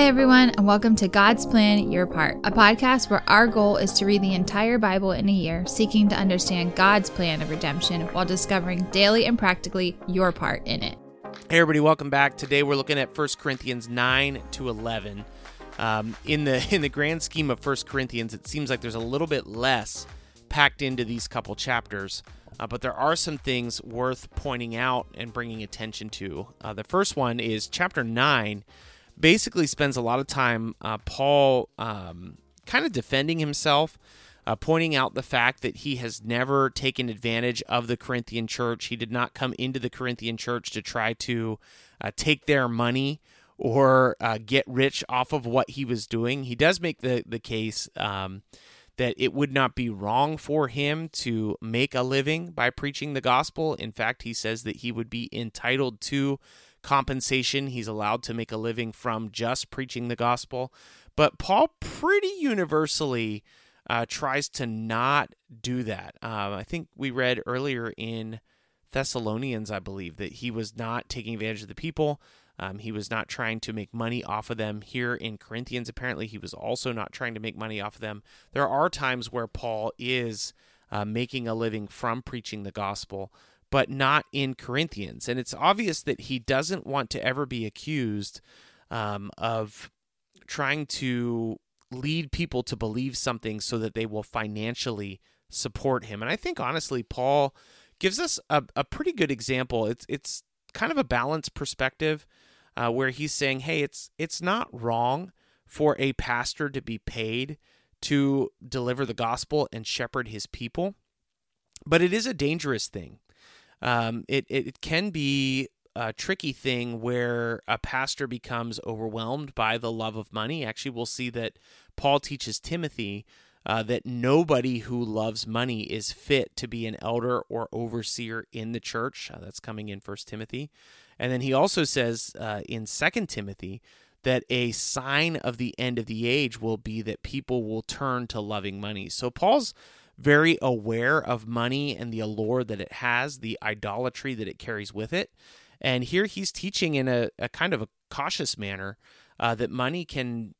Hi, everyone, and welcome to God's Plan Your Part, a podcast where our goal is to read the entire Bible in a year, seeking to understand God's plan of redemption while discovering daily and practically your part in it. Hey, everybody, welcome back. Today we're looking at 1 Corinthians 9 to 11. Um, in the in the grand scheme of 1 Corinthians, it seems like there's a little bit less packed into these couple chapters, uh, but there are some things worth pointing out and bringing attention to. Uh, the first one is chapter 9 basically spends a lot of time, uh, Paul, um, kind of defending himself. Uh, pointing out the fact that he has never taken advantage of the Corinthian church. He did not come into the Corinthian church to try to uh, take their money or uh, get rich off of what he was doing. He does make the the case um, that it would not be wrong for him to make a living by preaching the gospel. In fact, he says that he would be entitled to compensation. He's allowed to make a living from just preaching the gospel. But Paul pretty universally uh, tries to not do that. Um, I think we read earlier in Thessalonians, I believe, that he was not taking advantage of the people. Um, he was not trying to make money off of them. Here in Corinthians, apparently, he was also not trying to make money off of them. There are times where Paul is uh, making a living from preaching the gospel, but not in Corinthians. And it's obvious that he doesn't want to ever be accused um, of trying to lead people to believe something so that they will financially support him. And I think honestly, Paul gives us a, a pretty good example. It's it's kind of a balanced perspective uh, where he's saying, hey, it's it's not wrong for a pastor to be paid to deliver the gospel and shepherd his people, but it is a dangerous thing um, it, it can be a tricky thing where a pastor becomes overwhelmed by the love of money. Actually, we'll see that Paul teaches Timothy uh, that nobody who loves money is fit to be an elder or overseer in the church. Uh, that's coming in First Timothy, and then he also says uh, in Second Timothy that a sign of the end of the age will be that people will turn to loving money. So Paul's very aware of money and the allure that it has, the idolatry that it carries with it. And here he's teaching in a, a kind of a cautious manner uh, that money can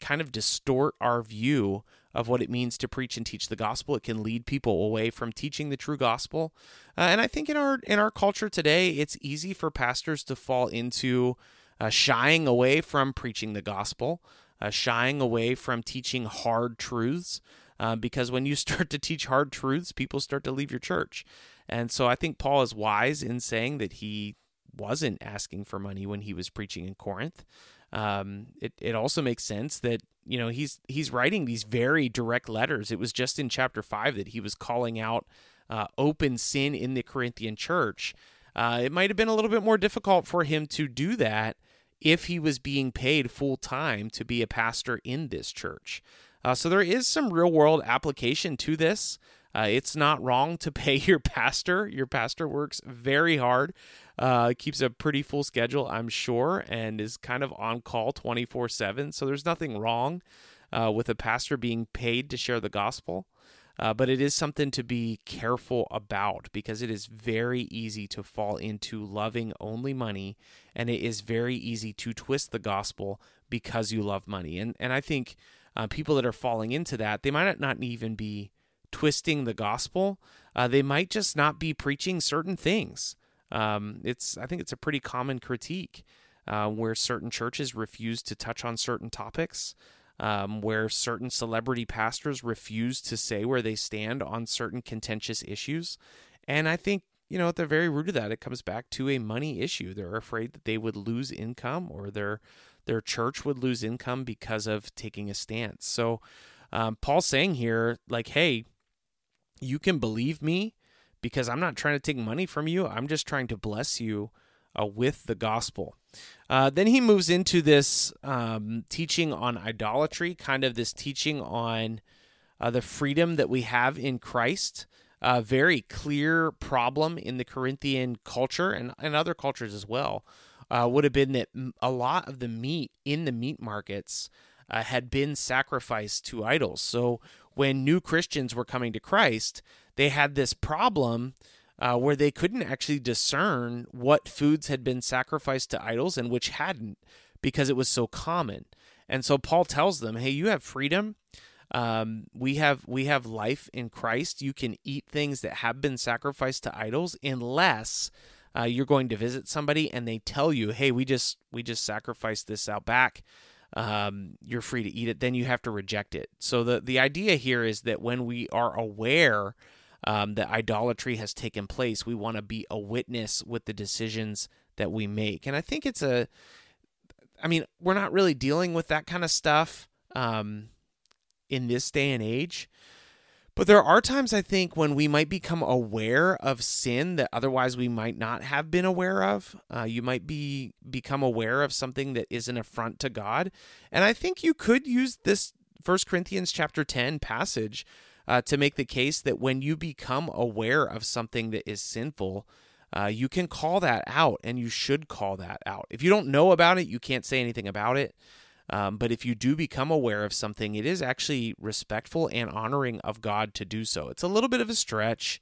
kind of distort our view of what it means to preach and teach the gospel. It can lead people away from teaching the true gospel. Uh, and I think in our in our culture today, it's easy for pastors to fall into uh, shying away from preaching the gospel, uh, shying away from teaching hard truths uh, because when you start to teach hard truths, people start to leave your church. And so I think Paul is wise in saying that he wasn't asking for money when he was preaching in Corinth. Um, it it also makes sense that you know he's he's writing these very direct letters. It was just in chapter five that he was calling out uh, open sin in the Corinthian church. Uh, it might have been a little bit more difficult for him to do that if he was being paid full time to be a pastor in this church. Uh, so there is some real world application to this. Uh, it's not wrong to pay your pastor. Your pastor works very hard, uh, keeps a pretty full schedule, I'm sure, and is kind of on call 24 7. So there's nothing wrong uh, with a pastor being paid to share the gospel. Uh, but it is something to be careful about because it is very easy to fall into loving only money, and it is very easy to twist the gospel because you love money. And and I think uh, people that are falling into that, they might not even be twisting the gospel. Uh, they might just not be preaching certain things. Um, it's I think it's a pretty common critique uh, where certain churches refuse to touch on certain topics, um, where certain celebrity pastors refuse to say where they stand on certain contentious issues, and I think you know at the very root of that, it comes back to a money issue. They're afraid that they would lose income or their their church would lose income because of taking a stance. So um, Paul's saying here, like, hey, you can believe me because I'm not trying to take money from you. I'm just trying to bless you uh, with the gospel. Uh, then he moves into this um, teaching on idolatry, kind of this teaching on uh, the freedom that we have in Christ. A very clear problem in the Corinthian culture and, and other cultures as well uh, would have been that a lot of the meat in the meat markets uh, had been sacrificed to idols. So when new Christians were coming to Christ, they had this problem uh, where they couldn't actually discern what foods had been sacrificed to idols and which hadn't, because it was so common. And so Paul tells them, "Hey, you have freedom. Um, we have we have life in Christ. You can eat things that have been sacrificed to idols, unless uh, you're going to visit somebody and they tell you, "Hey, we just we just sacrificed this out back." Um, you're free to eat it. Then you have to reject it. So the the idea here is that when we are aware um, that idolatry has taken place, we want to be a witness with the decisions that we make. And I think it's a, I mean, we're not really dealing with that kind of stuff um, in this day and age. But there are times I think when we might become aware of sin that otherwise we might not have been aware of. Uh, you might be become aware of something that is an affront to God, and I think you could use this First Corinthians chapter ten passage uh, to make the case that when you become aware of something that is sinful, uh, you can call that out and you should call that out. If you don't know about it, you can't say anything about it. Um, but if you do become aware of something, it is actually respectful and honoring of God to do so. It's a little bit of a stretch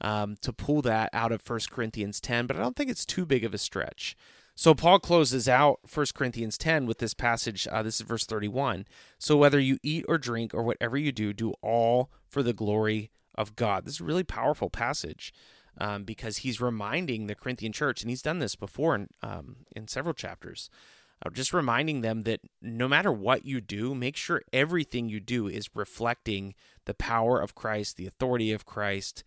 um, to pull that out of 1 Corinthians 10, but I don't think it's too big of a stretch. So Paul closes out 1 Corinthians 10 with this passage. Uh, this is verse 31. So whether you eat or drink or whatever you do, do all for the glory of God. This is a really powerful passage um, because he's reminding the Corinthian church, and he's done this before in, um, in several chapters, uh, just reminding them that no matter what you do, make sure everything you do is reflecting the power of Christ, the authority of Christ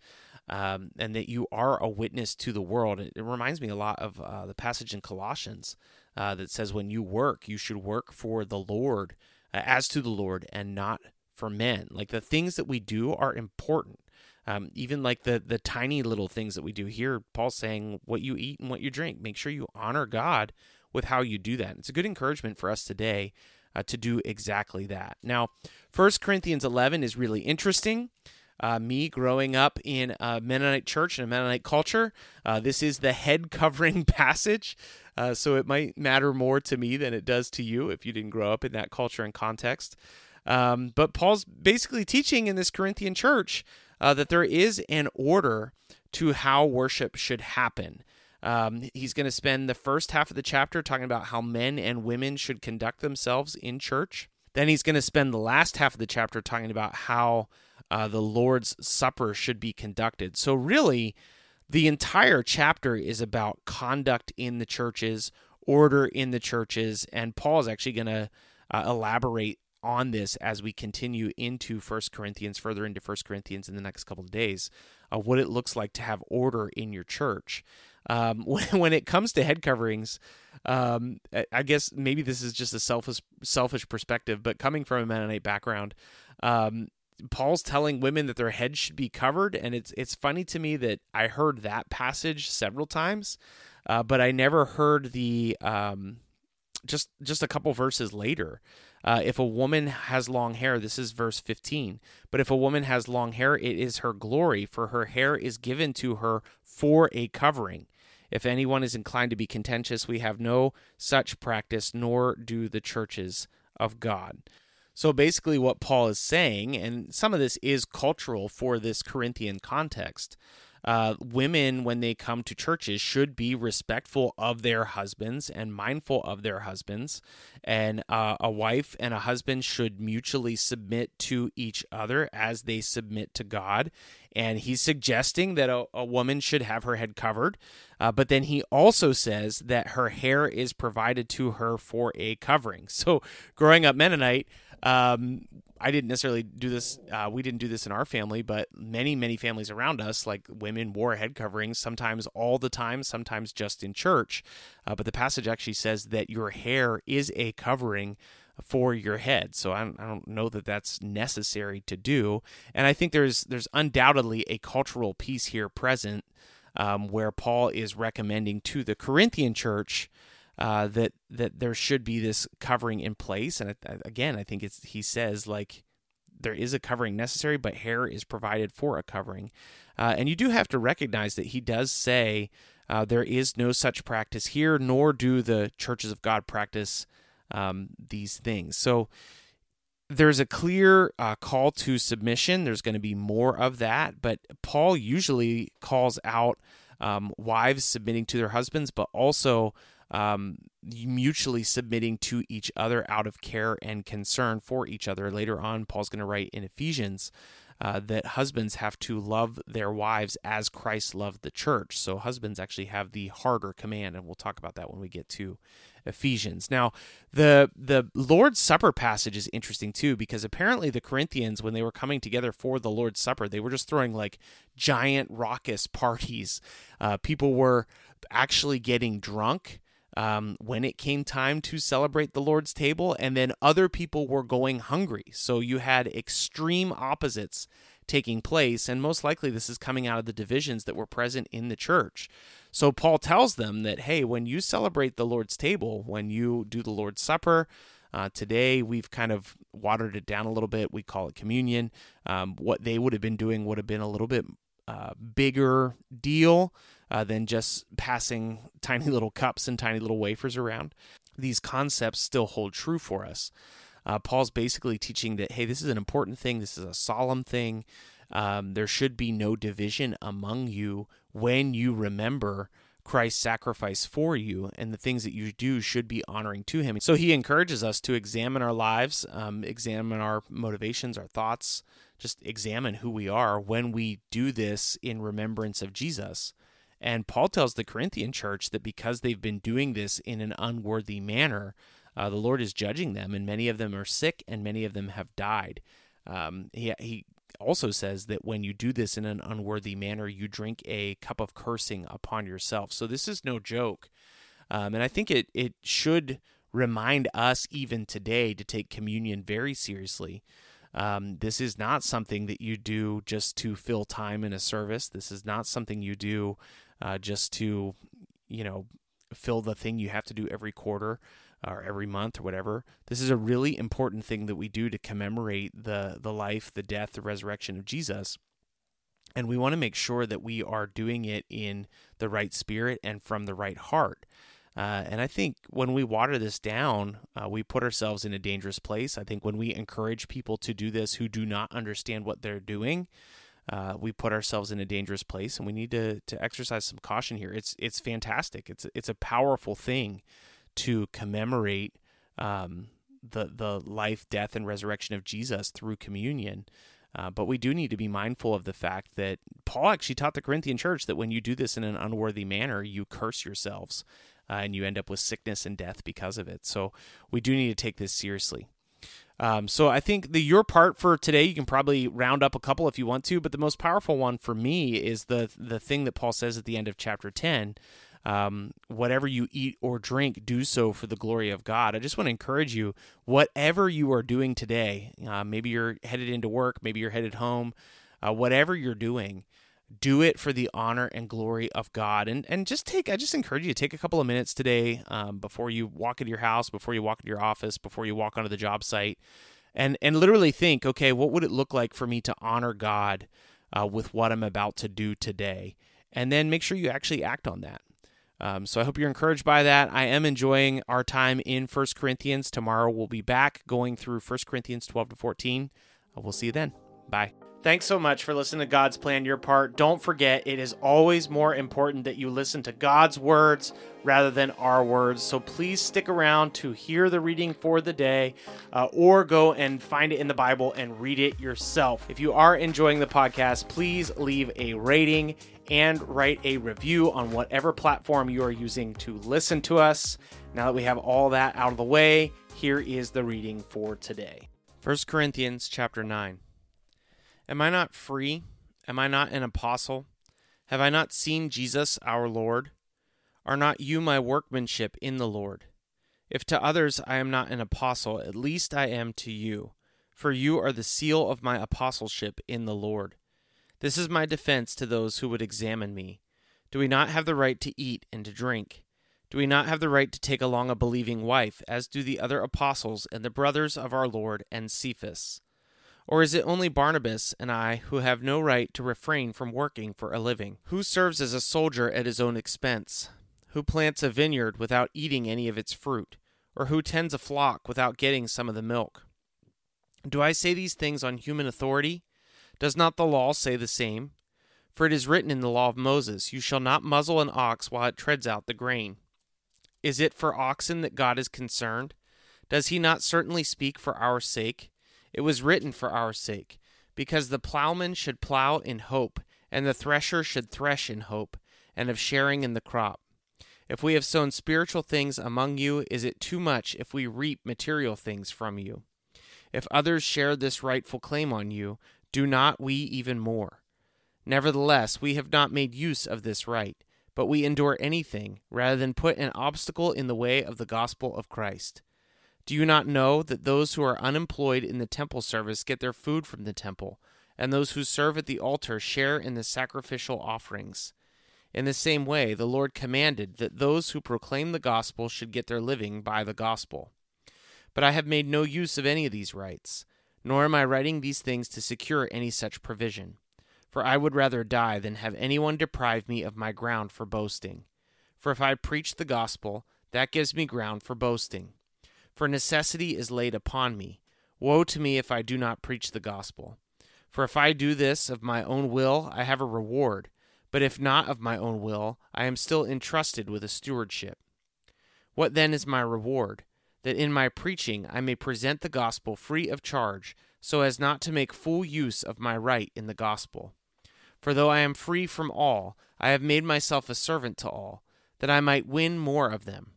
um, and that you are a witness to the world. It, it reminds me a lot of uh, the passage in Colossians uh, that says, when you work, you should work for the Lord, uh, as to the Lord, and not for men. Like the things that we do are important. Um, even like the the tiny little things that we do here, Paul's saying what you eat and what you drink. Make sure you honor God with how you do that. It's a good encouragement for us today uh, to do exactly that. Now, First Corinthians 11 is really interesting uh, me growing up in a Mennonite church and a Mennonite culture. Uh, this is the head covering passage, uh, so it might matter more to me than it does to you if you didn't grow up in that culture and context. Um, but Paul's basically teaching in this Corinthian church uh, that there is an order to how worship should happen. Um, he's going to spend the first half of the chapter talking about how men and women should conduct themselves in church. Then he's going to spend the last half of the chapter talking about how uh, the Lord's Supper should be conducted. So, really, the entire chapter is about conduct in the churches, order in the churches, and Paul is actually going to uh, elaborate on this as we continue into First Corinthians, further into First Corinthians in the next couple of days, uh, what it looks like to have order in your church. Um, when, when it comes to head coverings, um, I guess maybe this is just a selfish selfish perspective, but coming from a Mennonite background, um, Paul's telling women that their heads should be covered, and it's it's funny to me that I heard that passage several times, uh, but I never heard the um, just just a couple verses later. Uh, if a woman has long hair, this is verse 15. But if a woman has long hair, it is her glory, for her hair is given to her for a covering. If anyone is inclined to be contentious, we have no such practice, nor do the churches of God. So basically, what Paul is saying, and some of this is cultural for this Corinthian context, uh, women, when they come to churches, should be respectful of their husbands and mindful of their husbands. And uh, a wife and a husband should mutually submit to each other as they submit to God. And he's suggesting that a, a woman should have her head covered. Uh, but then he also says that her hair is provided to her for a covering. So, growing up Mennonite, um, I didn't necessarily do this. Uh, we didn't do this in our family, but many, many families around us, like women, wore head coverings, sometimes all the time, sometimes just in church. Uh, but the passage actually says that your hair is a covering for your head. So I don't, I don't know that that's necessary to do. And I think there's there's undoubtedly a cultural piece here present um, where Paul is recommending to the Corinthian church uh, that that there should be this covering in place. And again, I think it's he says like there is a covering necessary, but hair is provided for a covering. Uh, and you do have to recognize that he does say uh, there is no such practice here, nor do the churches of God practice um, these things. So there's a clear uh, call to submission. There's going to be more of that, but Paul usually calls out um, wives submitting to their husbands, but also um, mutually submitting to each other out of care and concern for each other. Later on, Paul's going to write in Ephesians uh, that husbands have to love their wives as Christ loved the church. So husbands actually have the harder command, and we'll talk about that when we get to Ephesians. Now, the the Lord's Supper passage is interesting too because apparently the Corinthians, when they were coming together for the Lord's Supper, they were just throwing like giant raucous parties. Uh, people were actually getting drunk um, when it came time to celebrate the Lord's table, and then other people were going hungry. So you had extreme opposites taking place, and most likely this is coming out of the divisions that were present in the church. So Paul tells them that, hey, when you celebrate the Lord's table, when you do the Lord's Supper, uh, today we've kind of watered it down a little bit. We call it communion. Um, what they would have been doing would have been a little bit uh, bigger deal uh, than just passing tiny little cups and tiny little wafers around. These concepts still hold true for us. Uh, Paul's basically teaching that, hey, this is an important thing, this is a solemn thing. Um, there should be no division among you when you remember Christ's sacrifice for you, and the things that you do should be honoring to Him. So He encourages us to examine our lives, um, examine our motivations, our thoughts, just examine who we are when we do this in remembrance of Jesus. And Paul tells the Corinthian church that because they've been doing this in an unworthy manner, uh, the Lord is judging them, and many of them are sick, and many of them have died. Um, he, he also says that when you do this in an unworthy manner, you drink a cup of cursing upon yourself. So this is no joke. Um, and I think it, it should remind us even today to take communion very seriously. Um, this is not something that you do just to fill time in a service. This is not something you do uh, just to, you know, fill the thing you have to do every quarter or every month or whatever. This is a really important thing that we do to commemorate the the life, the death, the resurrection of Jesus. And we want to make sure that we are doing it in the right spirit and from the right heart. Uh, and I think when we water this down, uh, we put ourselves in a dangerous place. I think when we encourage people to do this who do not understand what they're doing, uh, we put ourselves in a dangerous place, and we need to to exercise some caution here. It's it's fantastic. It's it's a powerful thing to commemorate um, the the life, death, and resurrection of Jesus through communion. Uh, but we do need to be mindful of the fact that Paul actually taught the Corinthian church that when you do this in an unworthy manner, you curse yourselves uh, and you end up with sickness and death because of it. So we do need to take this seriously. Um, so I think the your part for today, you can probably round up a couple if you want to, but the most powerful one for me is the the thing that Paul says at the end of chapter ten. Um, whatever you eat or drink, do so for the glory of God. I just want to encourage you, whatever you are doing today, uh, maybe you're headed into work, maybe you're headed home, uh, whatever you're doing, do it for the honor and glory of God. And and just take, I just encourage you to take a couple of minutes today um, before you walk into your house, before you walk into your office, before you walk onto the job site, and and literally think, okay, what would it look like for me to honor God uh, with what I'm about to do today? And then make sure you actually act on that. Um, so I hope you're encouraged by that. I am enjoying our time in First Corinthians. Tomorrow we'll be back going through First Corinthians 12 to 14. Uh, we'll see you then. Bye. Thanks so much for listening to God's Plan Your Part. Don't forget, it is always more important that you listen to God's words rather than our words. So please stick around to hear the reading for the day uh, or go and find it in the Bible and read it yourself. If you are enjoying the podcast, please leave a rating and write a review on whatever platform you are using to listen to us. Now that we have all that out of the way, here is the reading for today. 1 Corinthians chapter 9. Am I not free? Am I not an apostle? Have I not seen Jesus our Lord? Are not you my workmanship in the Lord? If to others I am not an apostle, at least I am to you, for you are the seal of my apostleship in the Lord. This is my defense to those who would examine me. Do we not have the right to eat and to drink? Do we not have the right to take along a believing wife, as do the other apostles and the brothers of our Lord and Cephas? Or is it only Barnabas and I who have no right to refrain from working for a living? Who serves as a soldier at his own expense? Who plants a vineyard without eating any of its fruit? Or who tends a flock without getting some of the milk? Do I say these things on human authority? Does not the law say the same? For it is written in the law of Moses, You shall not muzzle an ox while it treads out the grain. Is it for oxen that God is concerned? Does he not certainly speak for our sake? It was written for our sake, because the plowman should plow in hope, and the thresher should thresh in hope, and of sharing in the crop. If we have sown spiritual things among you, is it too much if we reap material things from you? If others share this rightful claim on you, do not we even more? Nevertheless, we have not made use of this right, but we endure anything rather than put an obstacle in the way of the gospel of Christ. Do you not know that those who are unemployed in the temple service get their food from the temple, and those who serve at the altar share in the sacrificial offerings? In the same way, the Lord commanded that those who proclaim the gospel should get their living by the gospel. But I have made no use of any of these rights, nor am I writing these things to secure any such provision. For I would rather die than have anyone deprive me of my ground for boasting. For if I preach the gospel, that gives me ground for boasting. For necessity is laid upon me. Woe to me if I do not preach the gospel. For if I do this of my own will, I have a reward, but if not of my own will, I am still entrusted with a stewardship. What then is my reward? that in my preaching I may present the gospel free of charge, so as not to make full use of my right in the gospel. For though I am free from all, I have made myself a servant to all, that I might win more of them.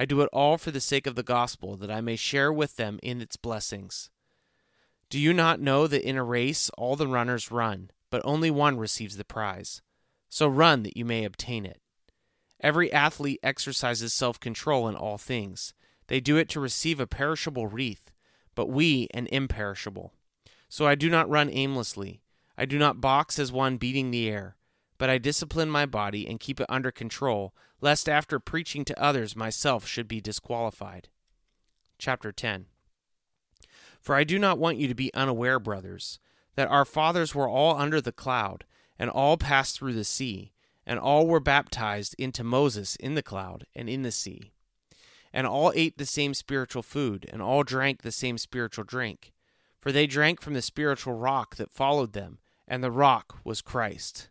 I do it all for the sake of the gospel, that I may share with them in its blessings. Do you not know that in a race all the runners run, but only one receives the prize? So run that you may obtain it. Every athlete exercises self control in all things. They do it to receive a perishable wreath, but we an imperishable. So I do not run aimlessly. I do not box as one beating the air, but I discipline my body and keep it under control, lest after preaching to others myself should be disqualified. Chapter 10 For I do not want you to be unaware, brothers, that our fathers were all under the cloud, and all passed through the sea and all were baptized into Moses in the cloud and in the sea. And all ate the same spiritual food, and all drank the same spiritual drink. For they drank from the spiritual rock that followed them, and the rock was Christ.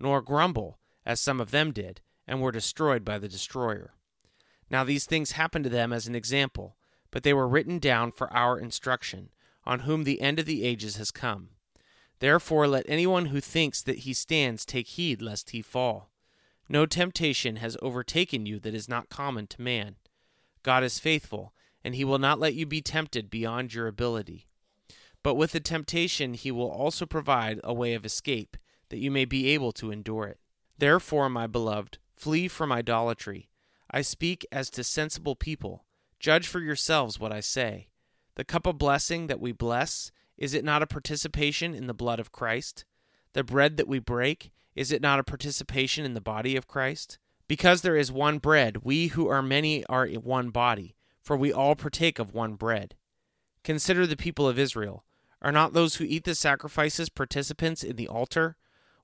nor grumble as some of them did, and were destroyed by the destroyer. Now these things happened to them as an example, but they were written down for our instruction, on whom the end of the ages has come. Therefore, let anyone who thinks that he stands take heed lest he fall. No temptation has overtaken you that is not common to man. God is faithful, and he will not let you be tempted beyond your ability. But with the temptation, he will also provide a way of escape, that you may be able to endure it. Therefore, my beloved, flee from idolatry. I speak as to sensible people. Judge for yourselves what I say. The cup of blessing that we bless, is it not a participation in the blood of Christ? The bread that we break, is it not a participation in the body of Christ? Because there is one bread, we who are many are one body, for we all partake of one bread. Consider the people of Israel. Are not those who eat the sacrifices participants in the altar?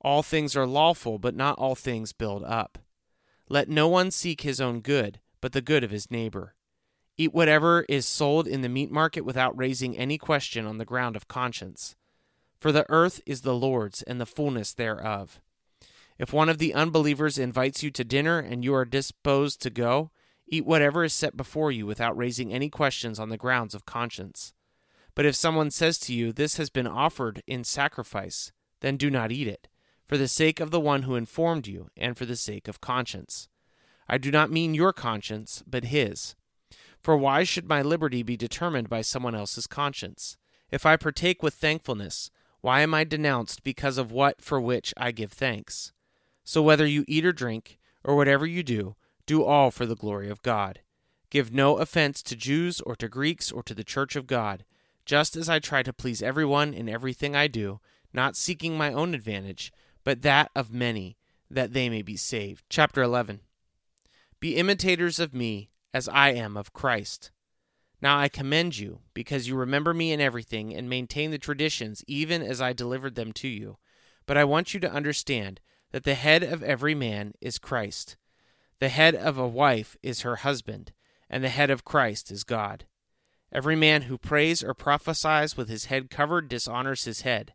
All things are lawful, but not all things build up. Let no one seek his own good, but the good of his neighbor. Eat whatever is sold in the meat market without raising any question on the ground of conscience. For the earth is the Lord's and the fullness thereof. If one of the unbelievers invites you to dinner and you are disposed to go, eat whatever is set before you without raising any questions on the grounds of conscience. But if someone says to you, This has been offered in sacrifice, then do not eat it, for the sake of the one who informed you, and for the sake of conscience. I do not mean your conscience, but his. For why should my liberty be determined by someone else's conscience? If I partake with thankfulness, why am I denounced because of what for which I give thanks? So whether you eat or drink, or whatever you do, do all for the glory of God. Give no offense to Jews or to Greeks or to the church of God, just as I try to please everyone in everything I do, not seeking my own advantage, but that of many, that they may be saved. Chapter 11 Be imitators of me, as I am of Christ. Now I commend you, because you remember me in everything and maintain the traditions even as I delivered them to you. But I want you to understand that the head of every man is Christ. The head of a wife is her husband, and the head of Christ is God. Every man who prays or prophesies with his head covered dishonors his head,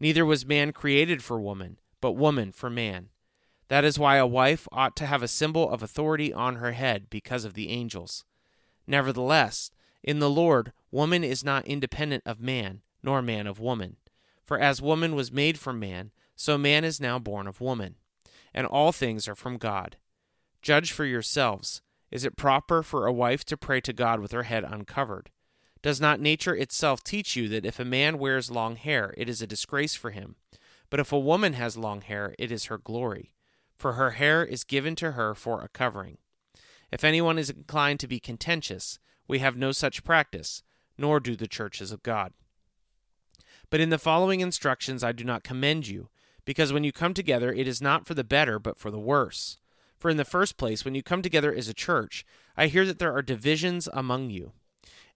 Neither was man created for woman, but woman for man. That is why a wife ought to have a symbol of authority on her head because of the angels. Nevertheless, in the Lord, woman is not independent of man, nor man of woman. For as woman was made from man, so man is now born of woman. And all things are from God. Judge for yourselves. Is it proper for a wife to pray to God with her head uncovered? Does not nature itself teach you that if a man wears long hair, it is a disgrace for him? But if a woman has long hair, it is her glory, for her hair is given to her for a covering. If anyone is inclined to be contentious, we have no such practice, nor do the churches of God. But in the following instructions I do not commend you, because when you come together, it is not for the better, but for the worse. For in the first place, when you come together as a church, I hear that there are divisions among you.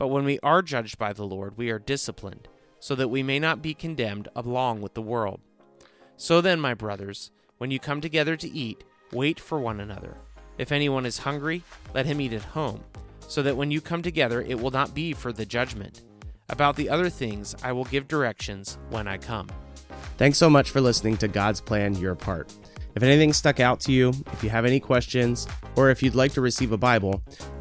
But when we are judged by the Lord, we are disciplined, so that we may not be condemned along with the world. So then, my brothers, when you come together to eat, wait for one another. If anyone is hungry, let him eat at home, so that when you come together, it will not be for the judgment. About the other things, I will give directions when I come. Thanks so much for listening to God's Plan Your Part. If anything stuck out to you, if you have any questions, or if you'd like to receive a Bible,